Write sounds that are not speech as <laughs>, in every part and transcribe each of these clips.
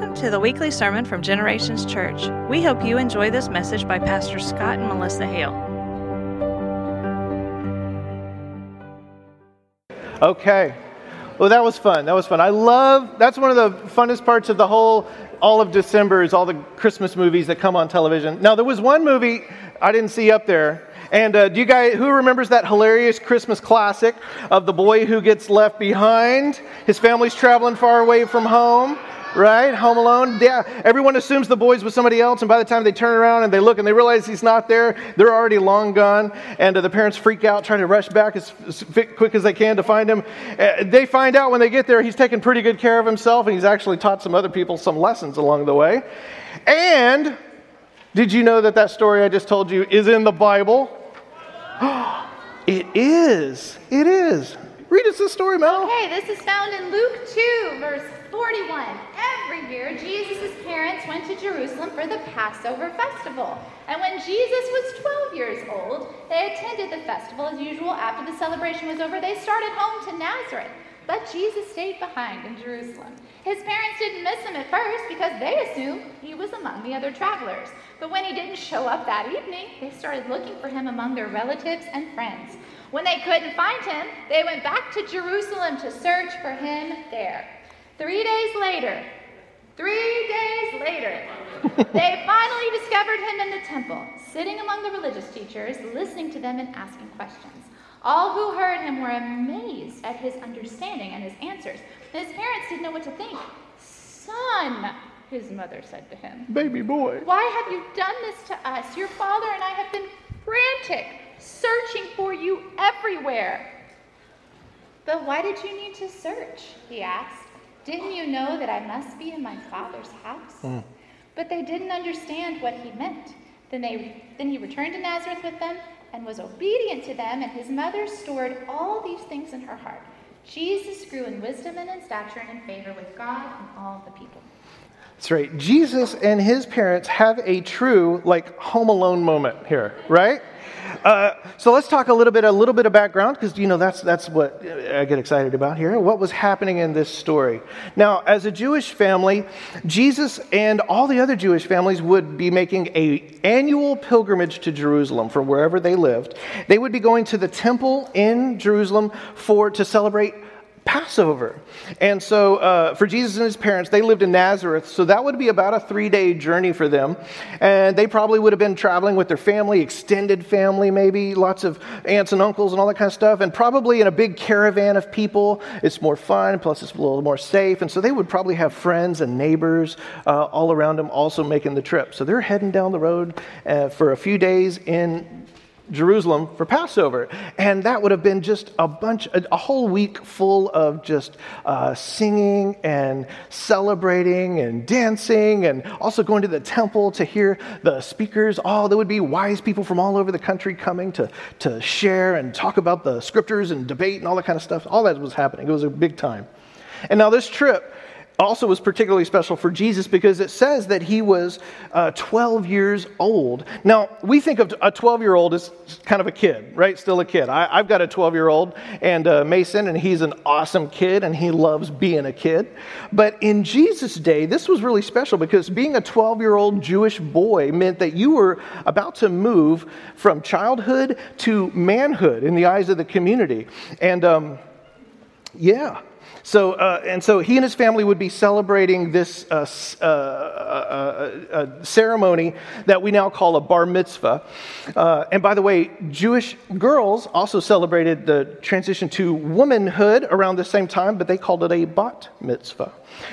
Welcome to the weekly sermon from Generations Church. We hope you enjoy this message by Pastor Scott and Melissa Hale. Okay. Well, that was fun. That was fun. I love, that's one of the funnest parts of the whole, all of December is all the Christmas movies that come on television. Now, there was one movie I didn't see up there. And uh, do you guys, who remembers that hilarious Christmas classic of the boy who gets left behind? His family's traveling far away from home right? Home Alone. Yeah, everyone assumes the boy's with somebody else, and by the time they turn around and they look and they realize he's not there, they're already long gone. And uh, the parents freak out, trying to rush back as, as, quick as they can to find him. Uh, they find out when they get there he's taken pretty good care of himself, and he's actually taught some other people some lessons along the way. And did you know that that story I just told you is in the Bible? <gasps> it is. It is. Read us the story, Mel. Okay, this is found in Luke 2, verse 41. Every year, Jesus' parents went to Jerusalem for the Passover festival. And when Jesus was 12 years old, they attended the festival as usual. After the celebration was over, they started home to Nazareth. But Jesus stayed behind in Jerusalem. His parents didn't miss him at first because they assumed he was among the other travelers. But when he didn't show up that evening, they started looking for him among their relatives and friends. When they couldn't find him, they went back to Jerusalem to search for him there. Three days later, three days later, they <laughs> finally discovered him in the temple, sitting among the religious teachers, listening to them and asking questions. All who heard him were amazed at his understanding and his answers. His parents didn't know what to think. Son, his mother said to him, Baby boy. Why have you done this to us? Your father and I have been frantic, searching for you everywhere. But why did you need to search? He asked. Didn't you know that I must be in my father's house? Mm. But they didn't understand what he meant. Then, they, then he returned to Nazareth with them and was obedient to them, and his mother stored all these things in her heart. Jesus grew in wisdom and in stature and in favor with God and all the people. That's right. Jesus and his parents have a true, like, home alone moment here, right? Uh, so let's talk a little bit, a little bit of background, because you know that's that's what I get excited about here. What was happening in this story? Now, as a Jewish family, Jesus and all the other Jewish families would be making a annual pilgrimage to Jerusalem from wherever they lived. They would be going to the temple in Jerusalem for to celebrate Passover. And so, uh, for Jesus and his parents, they lived in Nazareth, so that would be about a three day journey for them. And they probably would have been traveling with their family, extended family, maybe, lots of aunts and uncles and all that kind of stuff, and probably in a big caravan of people. It's more fun, plus it's a little more safe. And so, they would probably have friends and neighbors uh, all around them also making the trip. So, they're heading down the road uh, for a few days in Jerusalem for Passover. And that would have been just a bunch, a, a whole week full of just uh, singing and celebrating and dancing and also going to the temple to hear the speakers. Oh, there would be wise people from all over the country coming to, to share and talk about the scriptures and debate and all that kind of stuff. All that was happening. It was a big time. And now this trip also was particularly special for Jesus because it says that he was uh, 12 years old. Now, we think of a 12 year old as kind of a kid, right? Still a kid. I, have got a 12 year old, and uh, Mason, and he's an awesome kid, and he loves being a kid. But in Jesus' day, this was really special because being a 12 year old Jewish boy meant that you were about to move from childhood to manhood in the eyes of the community. And um, yeah. So, uh, and so he and his family would be celebrating this uh, uh, uh, uh ceremony that we now call a bar mitzvah. Uh, and by the way, Jewish girls also celebrated the transition to womanhood around the same time, but they called it a bat mitzvah.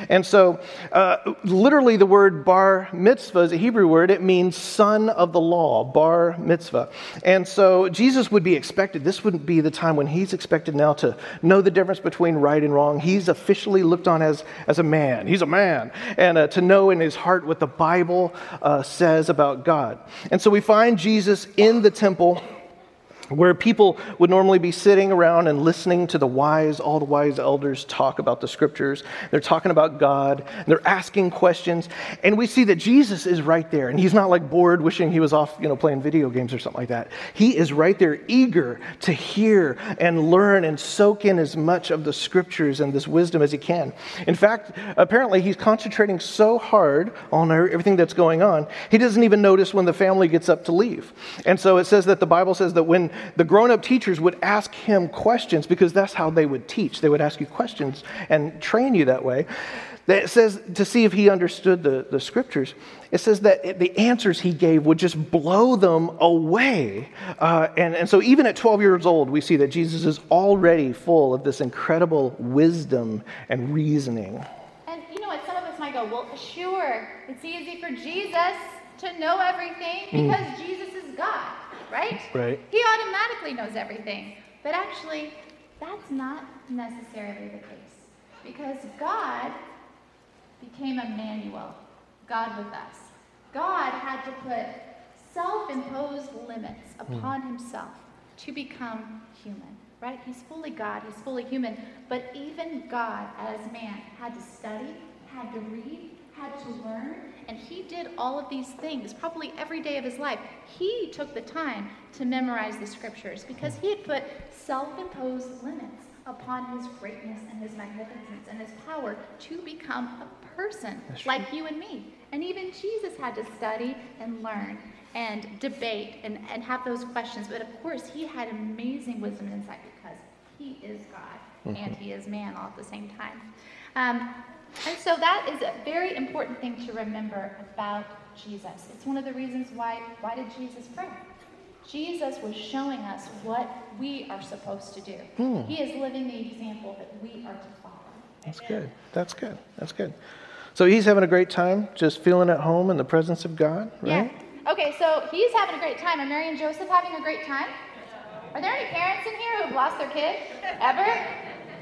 And so, uh, literally, the word bar mitzvah is a Hebrew word. It means son of the law, bar mitzvah. And so, Jesus would be expected, this wouldn't be the time when he's expected now to know the difference between right and wrong. He's officially looked on as, as a man. He's a man. And uh, to know in his heart what the Bible uh, says about God. And so, we find Jesus in the temple where people would normally be sitting around and listening to the wise, all the wise elders talk about the scriptures. They're talking about God, they're asking questions, and we see that Jesus is right there, and he's not like bored, wishing he was off, you know, playing video games or something like that. He is right there, eager to hear and learn and soak in as much of the scriptures and this wisdom as he can. In fact, apparently, he's concentrating so hard on er, everything that's going on, he doesn't even notice when the family gets up to leave. And so it says that the Bible says that when the grown up teachers would ask him questions because that's how they would teach. They would ask you questions and train you that way. It says to see if he understood the, the scriptures. It says that the answers he gave would just blow them away. Uh, and, and so, even at 12 years old, we see that Jesus is already full of this incredible wisdom and reasoning. And you know what? Some of us might go, well, sure, it's easy for Jesus to know everything hmm. because mm. Jesus right? Right. He automatically knows everything. But actually, that's not necessarily the case. Because God became Emmanuel, God with us. God had to put self imposed limits hmm. upon mm. himself to become human, right? He's fully God, he's fully human. But even God, as man, had to study, had to read, had to learn, and he did all of these things probably every day of his life. He took the time to memorize the scriptures because he had put self imposed limits upon his greatness and his magnificence and his power to become a person like you and me. And even Jesus had to study and learn and debate and, and have those questions. But of course, he had amazing wisdom and insight because he is God mm-hmm. and he is man all at the same time. Um, and so that is a very important thing to remember about Jesus. It's one of the reasons why why did Jesus pray? Jesus was showing us what we are supposed to do. Hmm. He is living the example that we are to follow. That's good. That's good. That's good. So he's having a great time, just feeling at home in the presence of God, right? Yeah. Okay, so he's having a great time. Are Mary and Joseph having a great time? Are there any parents in here who have lost their kid? Ever?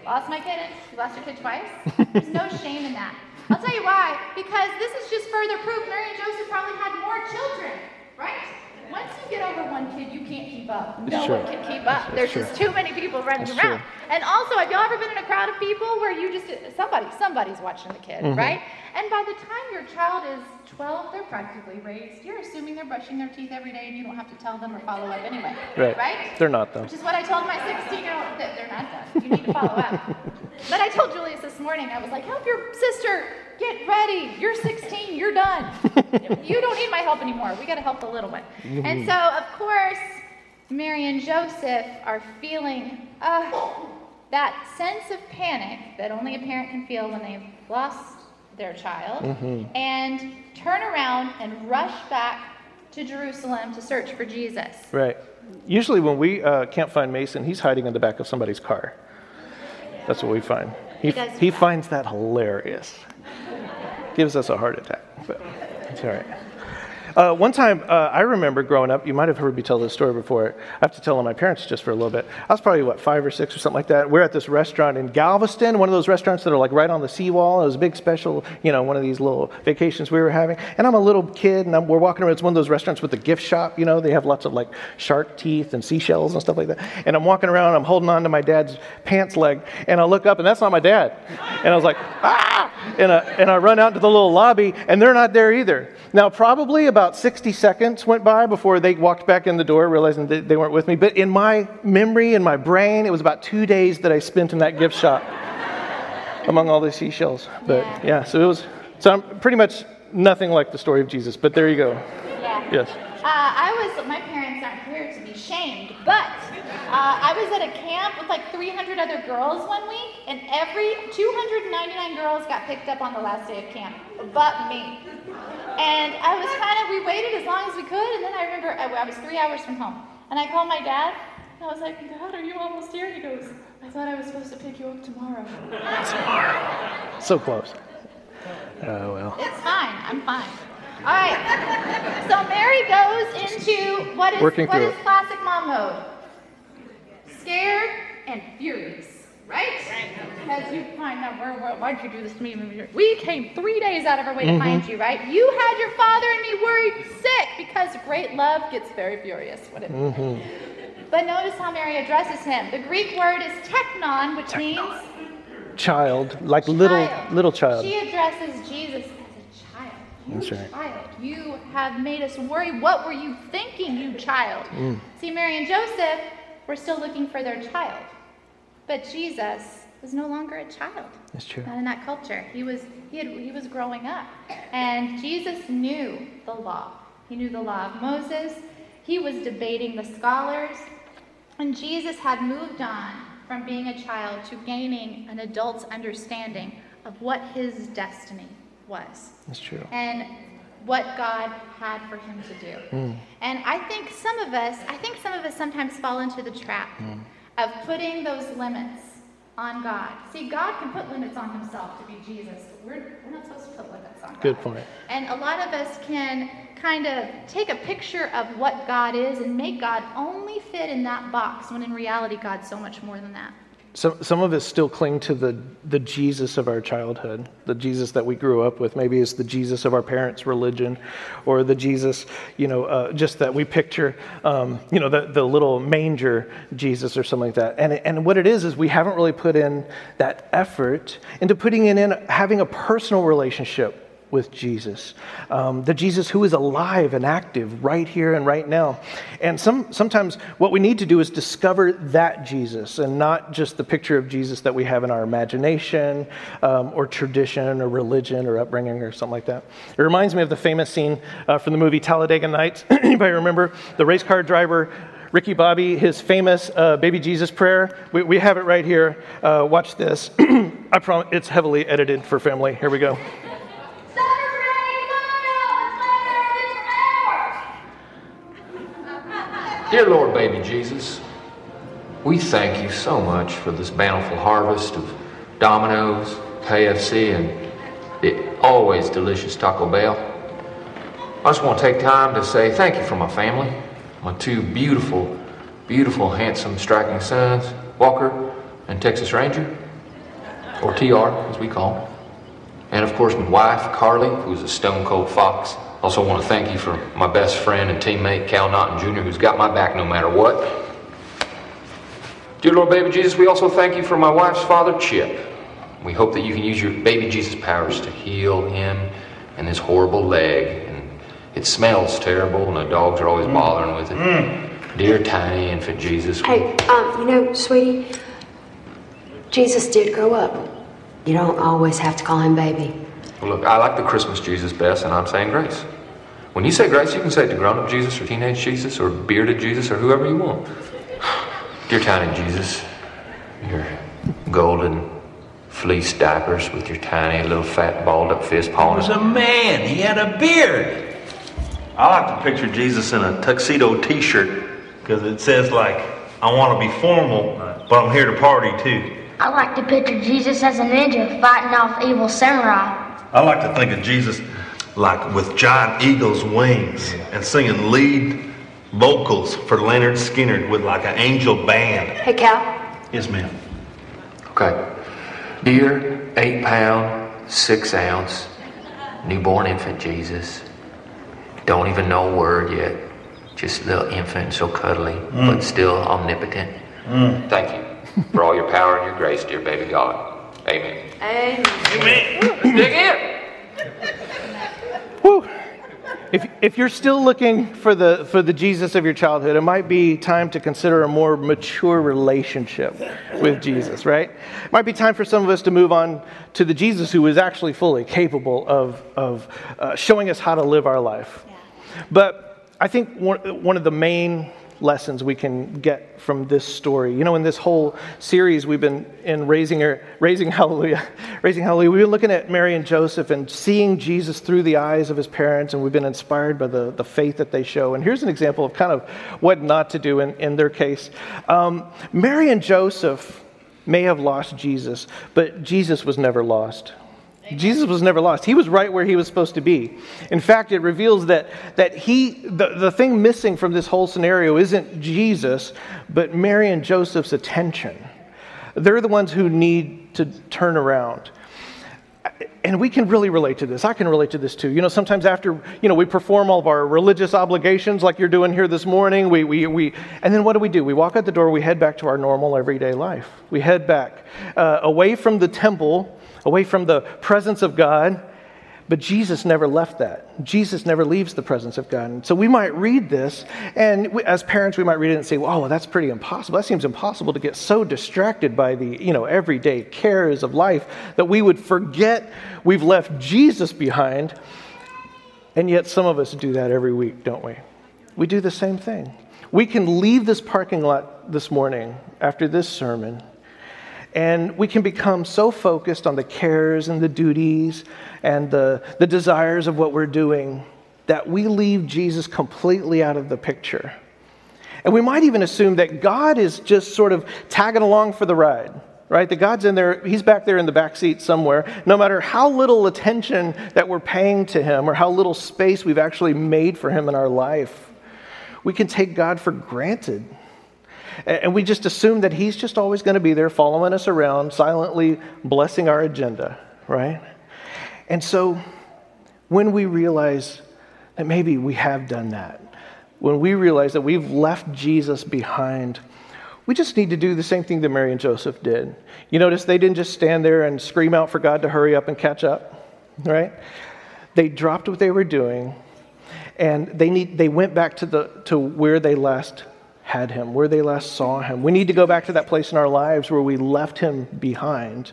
Lost my kid? You lost your kid twice? There's no <laughs> shame in that. I'll tell you why. Because this is just further proof Mary and Joseph probably had more children, right? Once you get over one kid, you can't keep up. No one can keep up. There's just too many people running around. True. And also, have y'all ever been in a crowd of people where you just somebody somebody's watching the kid, mm-hmm. right? And by the time your child is 12, they're practically raised. You're assuming they're brushing their teeth every day and you don't have to tell them or follow up anyway. Right. Right? They're not, though. Which is what I told my 16 year old that they're not done. You need to follow up. <laughs> but I told Julius this morning, I was like, help your sister get ready. You're 16, you're done. <laughs> you don't need my help anymore. We got to help the little one. Mm-hmm. And so, of course, Mary and Joseph are feeling uh, that sense of panic that only a parent can feel when they've lost their child mm-hmm. and turn around and rush back to Jerusalem to search for Jesus. Right. Usually, when we uh, can't find Mason, he's hiding in the back of somebody's car. That's what we find. He, he, he finds that hilarious. Gives us a heart attack, but it's all right. Uh, one time, uh, I remember growing up, you might have heard me tell this story before. I have to tell my parents just for a little bit. I was probably, what, five or six or something like that. We're at this restaurant in Galveston, one of those restaurants that are like right on the seawall. It was a big special, you know, one of these little vacations we were having. And I'm a little kid, and I'm, we're walking around. It's one of those restaurants with the gift shop, you know, they have lots of like shark teeth and seashells and stuff like that. And I'm walking around, I'm holding on to my dad's pants leg, and I look up, and that's not my dad. And I was like, ah! And I, and I run out into the little lobby, and they're not there either. Now, probably about 60 seconds went by before they walked back in the door, realizing that they weren't with me. But in my memory, in my brain, it was about two days that I spent in that gift shop <laughs> among all the seashells. But yeah. yeah, so it was, so I'm pretty much nothing like the story of Jesus, but there you go. Yeah. Yes. Uh, I was, my parents aren't here to be shamed, but uh, I was at a camp with like 300 other girls one week, and every 299 girls got picked up on the last day of camp, but me. And I was kind of, we waited as long as we could, and then I remember I, I was three hours from home. And I called my dad, and I was like, Dad, are you almost here? He goes, I thought I was supposed to pick you up tomorrow. Tomorrow. <laughs> So close. Oh, well. It's fine. I'm fine. All right. So Mary goes into what is, Working what is classic mom mode? Scared and furious right? Because you find out where, where, why'd you do this to me? We came three days out of our way mm-hmm. to find you, right? You had your father and me worried sick because great love gets very furious when it. Mm-hmm. <laughs> But notice how Mary addresses him. The Greek word is teknon, which means Child, like little child. little child. She addresses Jesus as a child. You That's right. child, you have made us worry. What were you thinking, you child? Mm. See, Mary and Joseph were still looking for their child, but Jesus was no longer a child. That's true. Not in that culture. He was he had he was growing up, and Jesus knew the law. He knew the law of Moses. He was debating the scholars, and Jesus had moved on from being a child to gaining an adult's understanding of what his destiny was That's true. and what God had for him to do. Mm. And I think some of us, I think some of us sometimes fall into the trap mm. Of putting those limits on God. See, God can put limits on himself to be Jesus. We're, we're not supposed to put limits on God. Good point. And a lot of us can kind of take a picture of what God is and make God only fit in that box when in reality God's so much more than that. Some, some of us still cling to the, the Jesus of our childhood, the Jesus that we grew up with. Maybe it's the Jesus of our parents' religion, or the Jesus, you know, uh, just that we picture, um, you know, the, the little manger Jesus or something like that. And, and what it is, is we haven't really put in that effort into putting in having a personal relationship with Jesus, um, the Jesus who is alive and active right here and right now. And some, sometimes what we need to do is discover that Jesus and not just the picture of Jesus that we have in our imagination um, or tradition or religion or upbringing or something like that. It reminds me of the famous scene uh, from the movie Talladega Nights. <clears throat> Anybody remember the race car driver? Ricky Bobby, his famous uh, baby Jesus prayer. We, we have it right here. Uh, watch this. <clears throat> I promise it's heavily edited for family. Here we go. Dear Lord, baby Jesus, we thank you so much for this bountiful harvest of Domino's, KFC, and the always delicious Taco Bell. I just want to take time to say thank you for my family, my two beautiful, beautiful, handsome, striking sons, Walker and Texas Ranger, or TR as we call him. And of course, my wife, Carly, who's a stone cold fox. Also, want to thank you for my best friend and teammate, Cal Naughton Jr., who's got my back no matter what. Dear Lord, baby Jesus, we also thank you for my wife's father, Chip. We hope that you can use your baby Jesus powers to heal him and his horrible leg. And it smells terrible, and the dogs are always bothering with it. Dear tiny infant Jesus, Hey, um, you know, sweetie, Jesus did grow up. You don't always have to call him baby. Well, look, I like the Christmas Jesus best, and I'm saying grace. When you say grace, you can say it to grown up Jesus or teenage Jesus or bearded Jesus or whoever you want. <sighs> Dear tiny Jesus, your golden fleece diapers with your tiny little fat balled up fist He was a man. He had a beard. I like to picture Jesus in a tuxedo T-shirt because it says like, "I want to be formal, but I'm here to party too." I like to picture Jesus as a ninja fighting off evil samurai. I like to think of Jesus like with giant eagle's wings and singing lead vocals for Lynyrd Skynyrd with like an angel band. Hey, Cal. Yes, ma'am. Okay. Dear eight pound, six ounce, newborn infant Jesus, don't even know a word yet. Just little infant, so cuddly, but mm. still omnipotent. Mm. Thank you for all your power and your grace, dear baby God. Amen. Amen. Let's dig in. Whew. If, if you're still looking for the, for the Jesus of your childhood, it might be time to consider a more mature relationship with Jesus, right? It might be time for some of us to move on to the Jesus who is actually fully capable of, of uh, showing us how to live our life. But I think one, one of the main lessons we can get from this story, you know, in this whole series we've been in raising, raising <laughs> Hallelujah, raising Hallelujah, we've been looking at Mary and Joseph and seeing Jesus through the eyes of his parents, and we've been inspired by the, the faith that they show. And here's an example of kind of what not to do in, in their case. Um, Mary and Joseph may have lost Jesus, but Jesus was never lost. Jesus was never lost. He was right where he was supposed to be. In fact, it reveals that, that he, the, the thing missing from this whole scenario isn't Jesus, but Mary and Joseph's attention. They're the ones who need to turn around. and we can really relate to this. I can relate to this too. You know, sometimes after, you know, we perform all of our religious obligations like you're doing here this morning, we, we, we, and then what do we do? We walk out the door, we head back to our normal everyday life. We head back uh, away from the temple, away from the presence of God, but Jesus never left that. Jesus never leaves the presence of God. And so we might read this, and we, as parents, we might read it and say, "Oh, well, that's pretty impossible. That seems impossible to get so distracted by the you know everyday cares of life that we would forget we've left Jesus behind." And yet, some of us do that every week, don't we? We do the same thing. We can leave this parking lot this morning after this sermon and we can become so focused on the cares and the duties and the, the desires of what we're doing that we leave Jesus completely out of the picture. And we might even assume that God is just sort of tagging along for the ride, right? That God's in there, he's back there in the back seat somewhere. No matter how little attention that we're paying to him or how little space we've actually made for him in our life, we can take God for granted. And we just assume that he's just always going to be there following us around, silently blessing our agenda, right? And so when we realize that maybe we have done that, when we realize that we've left Jesus behind, we just need to do the same thing that Mary and Joseph did. You notice they didn't just stand there and scream out for God to hurry up and catch up, right? They dropped what they were doing and they, need, they went back to, the, to where they last had him, where they last saw him. We need to go back to that place in our lives where we left him behind.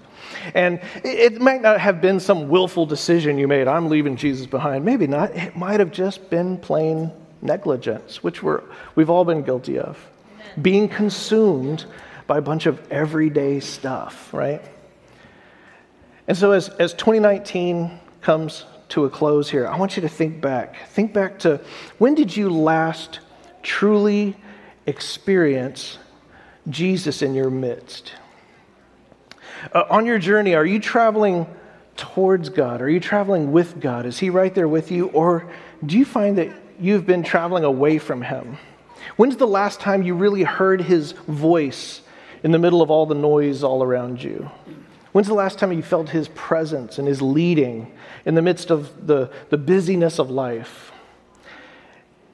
And it might not have been some willful decision you made, I'm leaving Jesus behind. Maybe not. It might have just been plain negligence, which we're, we've all been guilty of. Amen. Being consumed by a bunch of everyday stuff, right? And so as, as 2019 comes to a close here, I want you to think back. Think back to when did you last truly experience Jesus in your midst? Uh, on your journey, are you traveling towards God? Are you traveling with God? Is He right there with you? Or do you find that you've been traveling away from Him? When's the last time you really heard His voice in the middle of all the noise all around you? When's the last time you felt His presence and His leading in the midst of the, the busyness of life?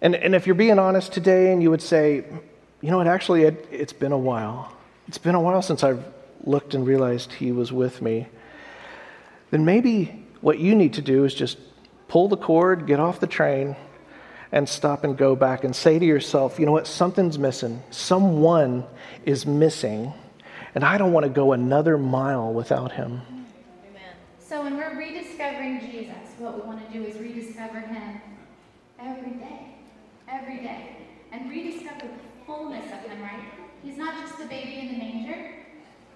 And, and if you're being honest today and you would say, you know what, actually, it, it's been a while. It's been a while since I've looked and realized he was with me. Then maybe what you need to do is just pull the cord, get off the train, and stop and go back and say to yourself, you know what, something's missing. Someone is missing, and I don't want to go another mile without him. Amen. So when we're rediscovering Jesus, what we want to do is rediscover him every day every day and rediscover the fullness of him, right? He's not just the baby in the manger.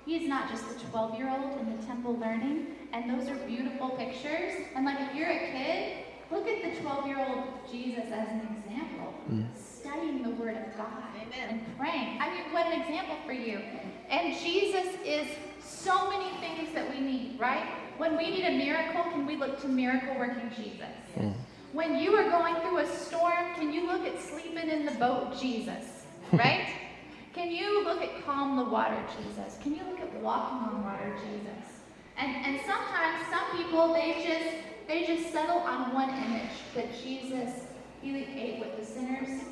He's not just the 12 year old in the temple learning. And those are beautiful pictures. And like if you're a kid, look at the 12 year old Jesus as an example, mm. studying the Word of God Amen. and praying. I mean, what an example for you. And Jesus is so many things that we need, right? When we need a miracle, can we look to miracle working Jesus? Mm. When you are going through a storm, can you look at sleeping in the boat, Jesus? <laughs> Right? can you look at calm the water, Jesus? Can you look at walking on water, Jesus? And and sometimes some people they just they just settle on one image that Jesus he ate with the sinners.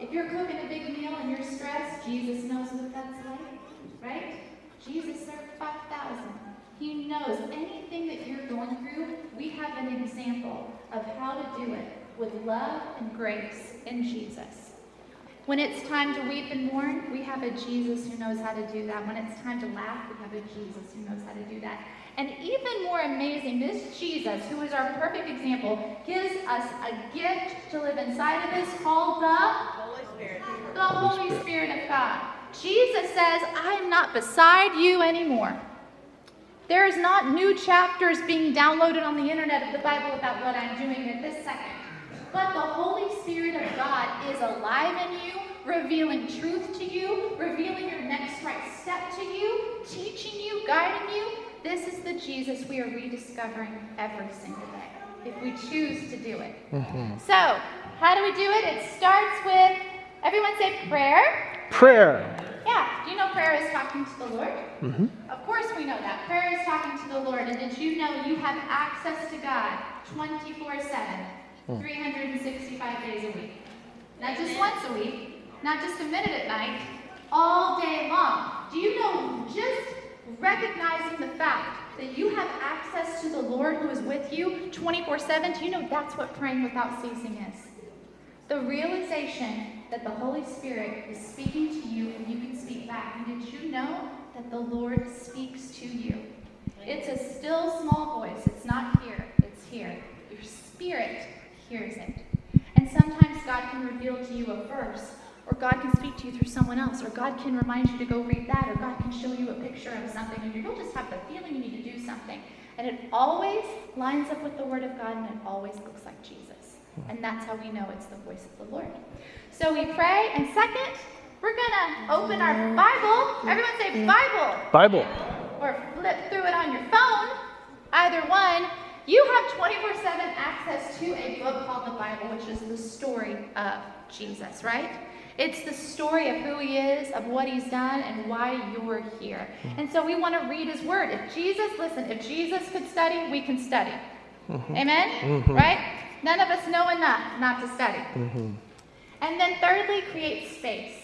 If you're cooking a big meal and you're stressed, Jesus knows what that's like, right? Jesus served 5,000. He knows anything that you're going through, we have an example of how to do it with love and grace in Jesus. When it's time to weep and mourn, we have a Jesus who knows how to do that. When it's time to laugh, we have a Jesus who knows how to do that. And even more amazing, this Jesus, who is our perfect example, gives us a gift to live inside of us called the Holy Spirit. The Holy Spirit of God. Jesus says, I am not beside you anymore. There is not new chapters being downloaded on the internet of the Bible about what I'm doing at this second. But the Holy Spirit of God is alive in you, revealing truth to you, revealing your next right step to you, teaching you, guiding you. This is the Jesus we are rediscovering every single day if we choose to do it. Mm-hmm. So, how do we do it? It starts with everyone say prayer. Prayer. Yeah. Do you know prayer is talking to the Lord? Mm-hmm. Of course we know that. Prayer is talking to the Lord. And did you know you have access to God 24 7, Hmm. 365 days a week? Not just once a week, not just a minute at night, all day long. Do you know just recognizing the fact that you have access to the Lord who is with you 24 7? Do you know that's what praying without ceasing is? The realization that the Holy Spirit is speaking to you and you can speak back. And did you know that the Lord speaks to you? It's a still small voice. It's not here, it's here. Your spirit hears it. And sometimes God can reveal to you a verse, or God can speak to you through someone else, or God can remind you to go read that, or God can show you a picture of something, and you'll just have the feeling you need to do something. And it always lines up with the Word of God, and it always looks like Jesus. And that's how we know it's the voice of the Lord. So we pray, and second, we're going to open our Bible. Everyone say Bible. Bible. Or flip through it on your phone. Either one. You have 24 7 access to a book called the Bible, which is the story of Jesus, right? It's the story of who he is, of what he's done, and why you're here. And so we want to read his word. If Jesus, listen, if Jesus could study, we can study. Mm-hmm. Amen? Mm-hmm. Right? None of us know enough not to study. Mm-hmm. And then, thirdly, create space.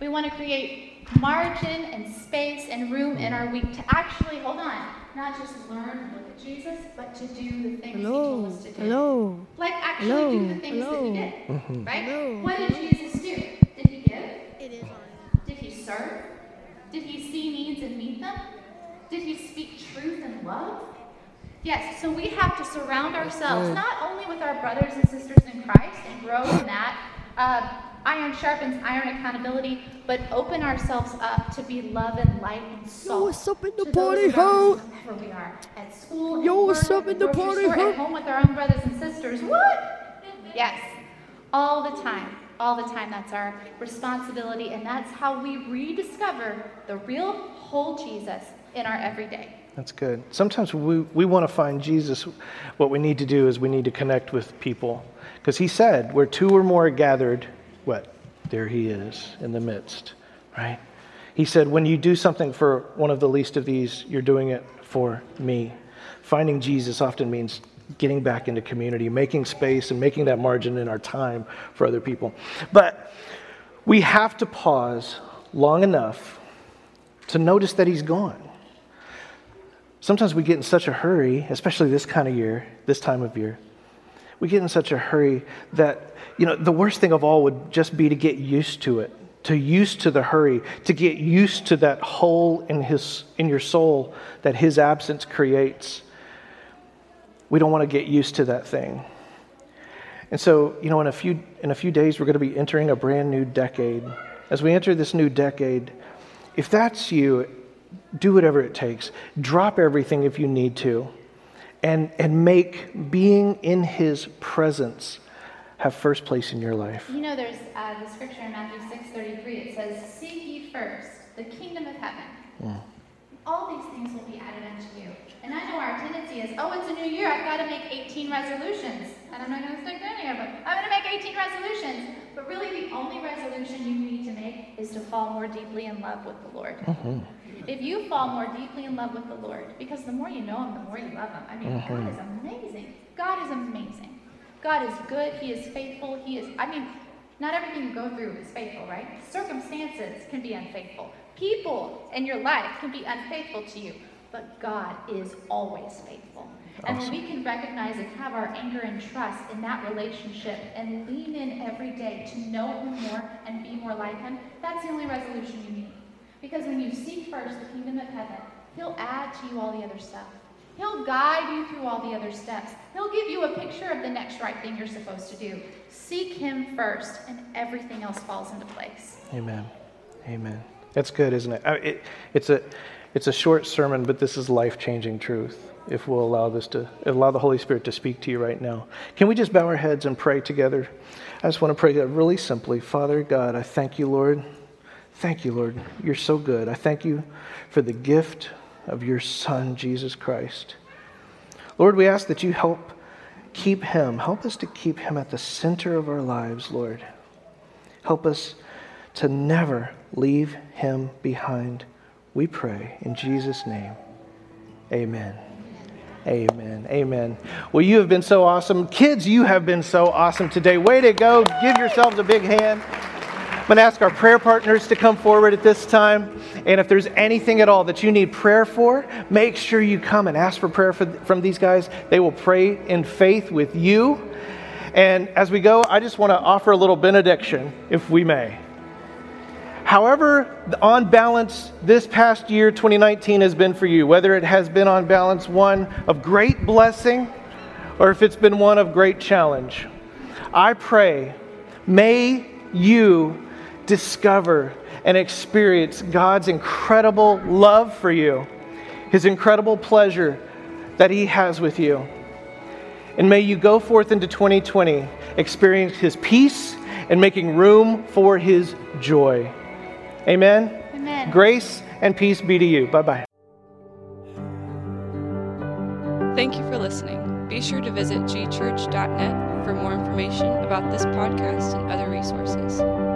We want to create margin and space and room in our week to actually, hold on, not just learn and look at Jesus, but to do the things he told us to do. Hello. Like actually Hello. do the things Hello. that he did. Mm-hmm. Right? Hello. What did Jesus do? Did he give? It is on. Did he serve? Did he see needs and meet them? Did he speak truth and love? Yes, so we have to surround ourselves not only with our brothers and sisters in Christ and grow in that. Uh, iron sharpens iron accountability, but open ourselves up to be love and light and salt. what's up in the to party, those around ho? us Wherever we are, at school, Yo, at what's work, up in the party, store, at home with our own brothers and sisters. What? Yes, all the time. All the time. That's our responsibility, and that's how we rediscover the real whole Jesus in our everyday. That's good. Sometimes we, we want to find Jesus. What we need to do is we need to connect with people. Because he said, where two or more are gathered, what? There he is in the midst, right? He said, when you do something for one of the least of these, you're doing it for me. Finding Jesus often means getting back into community, making space, and making that margin in our time for other people. But we have to pause long enough to notice that he's gone. Sometimes we get in such a hurry, especially this kind of year, this time of year. We get in such a hurry that, you know, the worst thing of all would just be to get used to it, to used to the hurry, to get used to that hole in his in your soul that his absence creates. We don't want to get used to that thing. And so, you know, in a few in a few days we're going to be entering a brand new decade. As we enter this new decade, if that's you, do whatever it takes. Drop everything if you need to. And, and make being in his presence have first place in your life. You know, there's uh, the scripture in Matthew 6:33. It says, "Seek ye first the kingdom of heaven. All these things will be added unto you." And I know our tendency is, "Oh, it's a new year. I've got to make 18 resolutions, and I'm not going to stick to any of them. I'm going to make 18 resolutions." But really, the only resolution you need to make is to fall more deeply in love with the Lord. If you fall more deeply in love with the Lord, because the more you know Him, the more you love Him. I mean, uh-huh. God is amazing. God is amazing. God is good. He is faithful. He is, I mean, not everything you go through is faithful, right? Circumstances can be unfaithful. People in your life can be unfaithful to you, but God is always faithful. And when we can recognize and have our anger and trust in that relationship and lean in every day to know Him more and be more like Him, that's the only resolution you need. Because when you seek first the kingdom of heaven, He'll add to you all the other stuff. He'll guide you through all the other steps. He'll give you a picture of the next right thing you're supposed to do. Seek Him first, and everything else falls into place. Amen. Amen. That's good, isn't it? It it's, a, it's a short sermon, but this is life changing truth if we'll allow this to allow the Holy Spirit to speak to you right now. Can we just bow our heads and pray together? I just want to pray that really simply. Father God, I thank you, Lord. Thank you, Lord. You're so good. I thank you for the gift of your Son, Jesus Christ. Lord, we ask that you help keep him, help us to keep him at the center of our lives, Lord. Help us to never leave him behind. We pray in Jesus' name. Amen. Amen. Amen. Well, you have been so awesome. Kids, you have been so awesome today. Way to go. Give yourselves a big hand. I'm going to ask our prayer partners to come forward at this time. And if there's anything at all that you need prayer for, make sure you come and ask for prayer for, from these guys. They will pray in faith with you. And as we go, I just want to offer a little benediction, if we may. However, on balance, this past year, 2019, has been for you, whether it has been on balance one of great blessing or if it's been one of great challenge, I pray, may you discover and experience God's incredible love for you, His incredible pleasure that He has with you. And may you go forth into 2020 experience His peace and making room for His joy. Amen? Amen. Grace and peace be to you. Bye bye. Thank you for listening. Be sure to visit gchurch.net for more information about this podcast and other resources.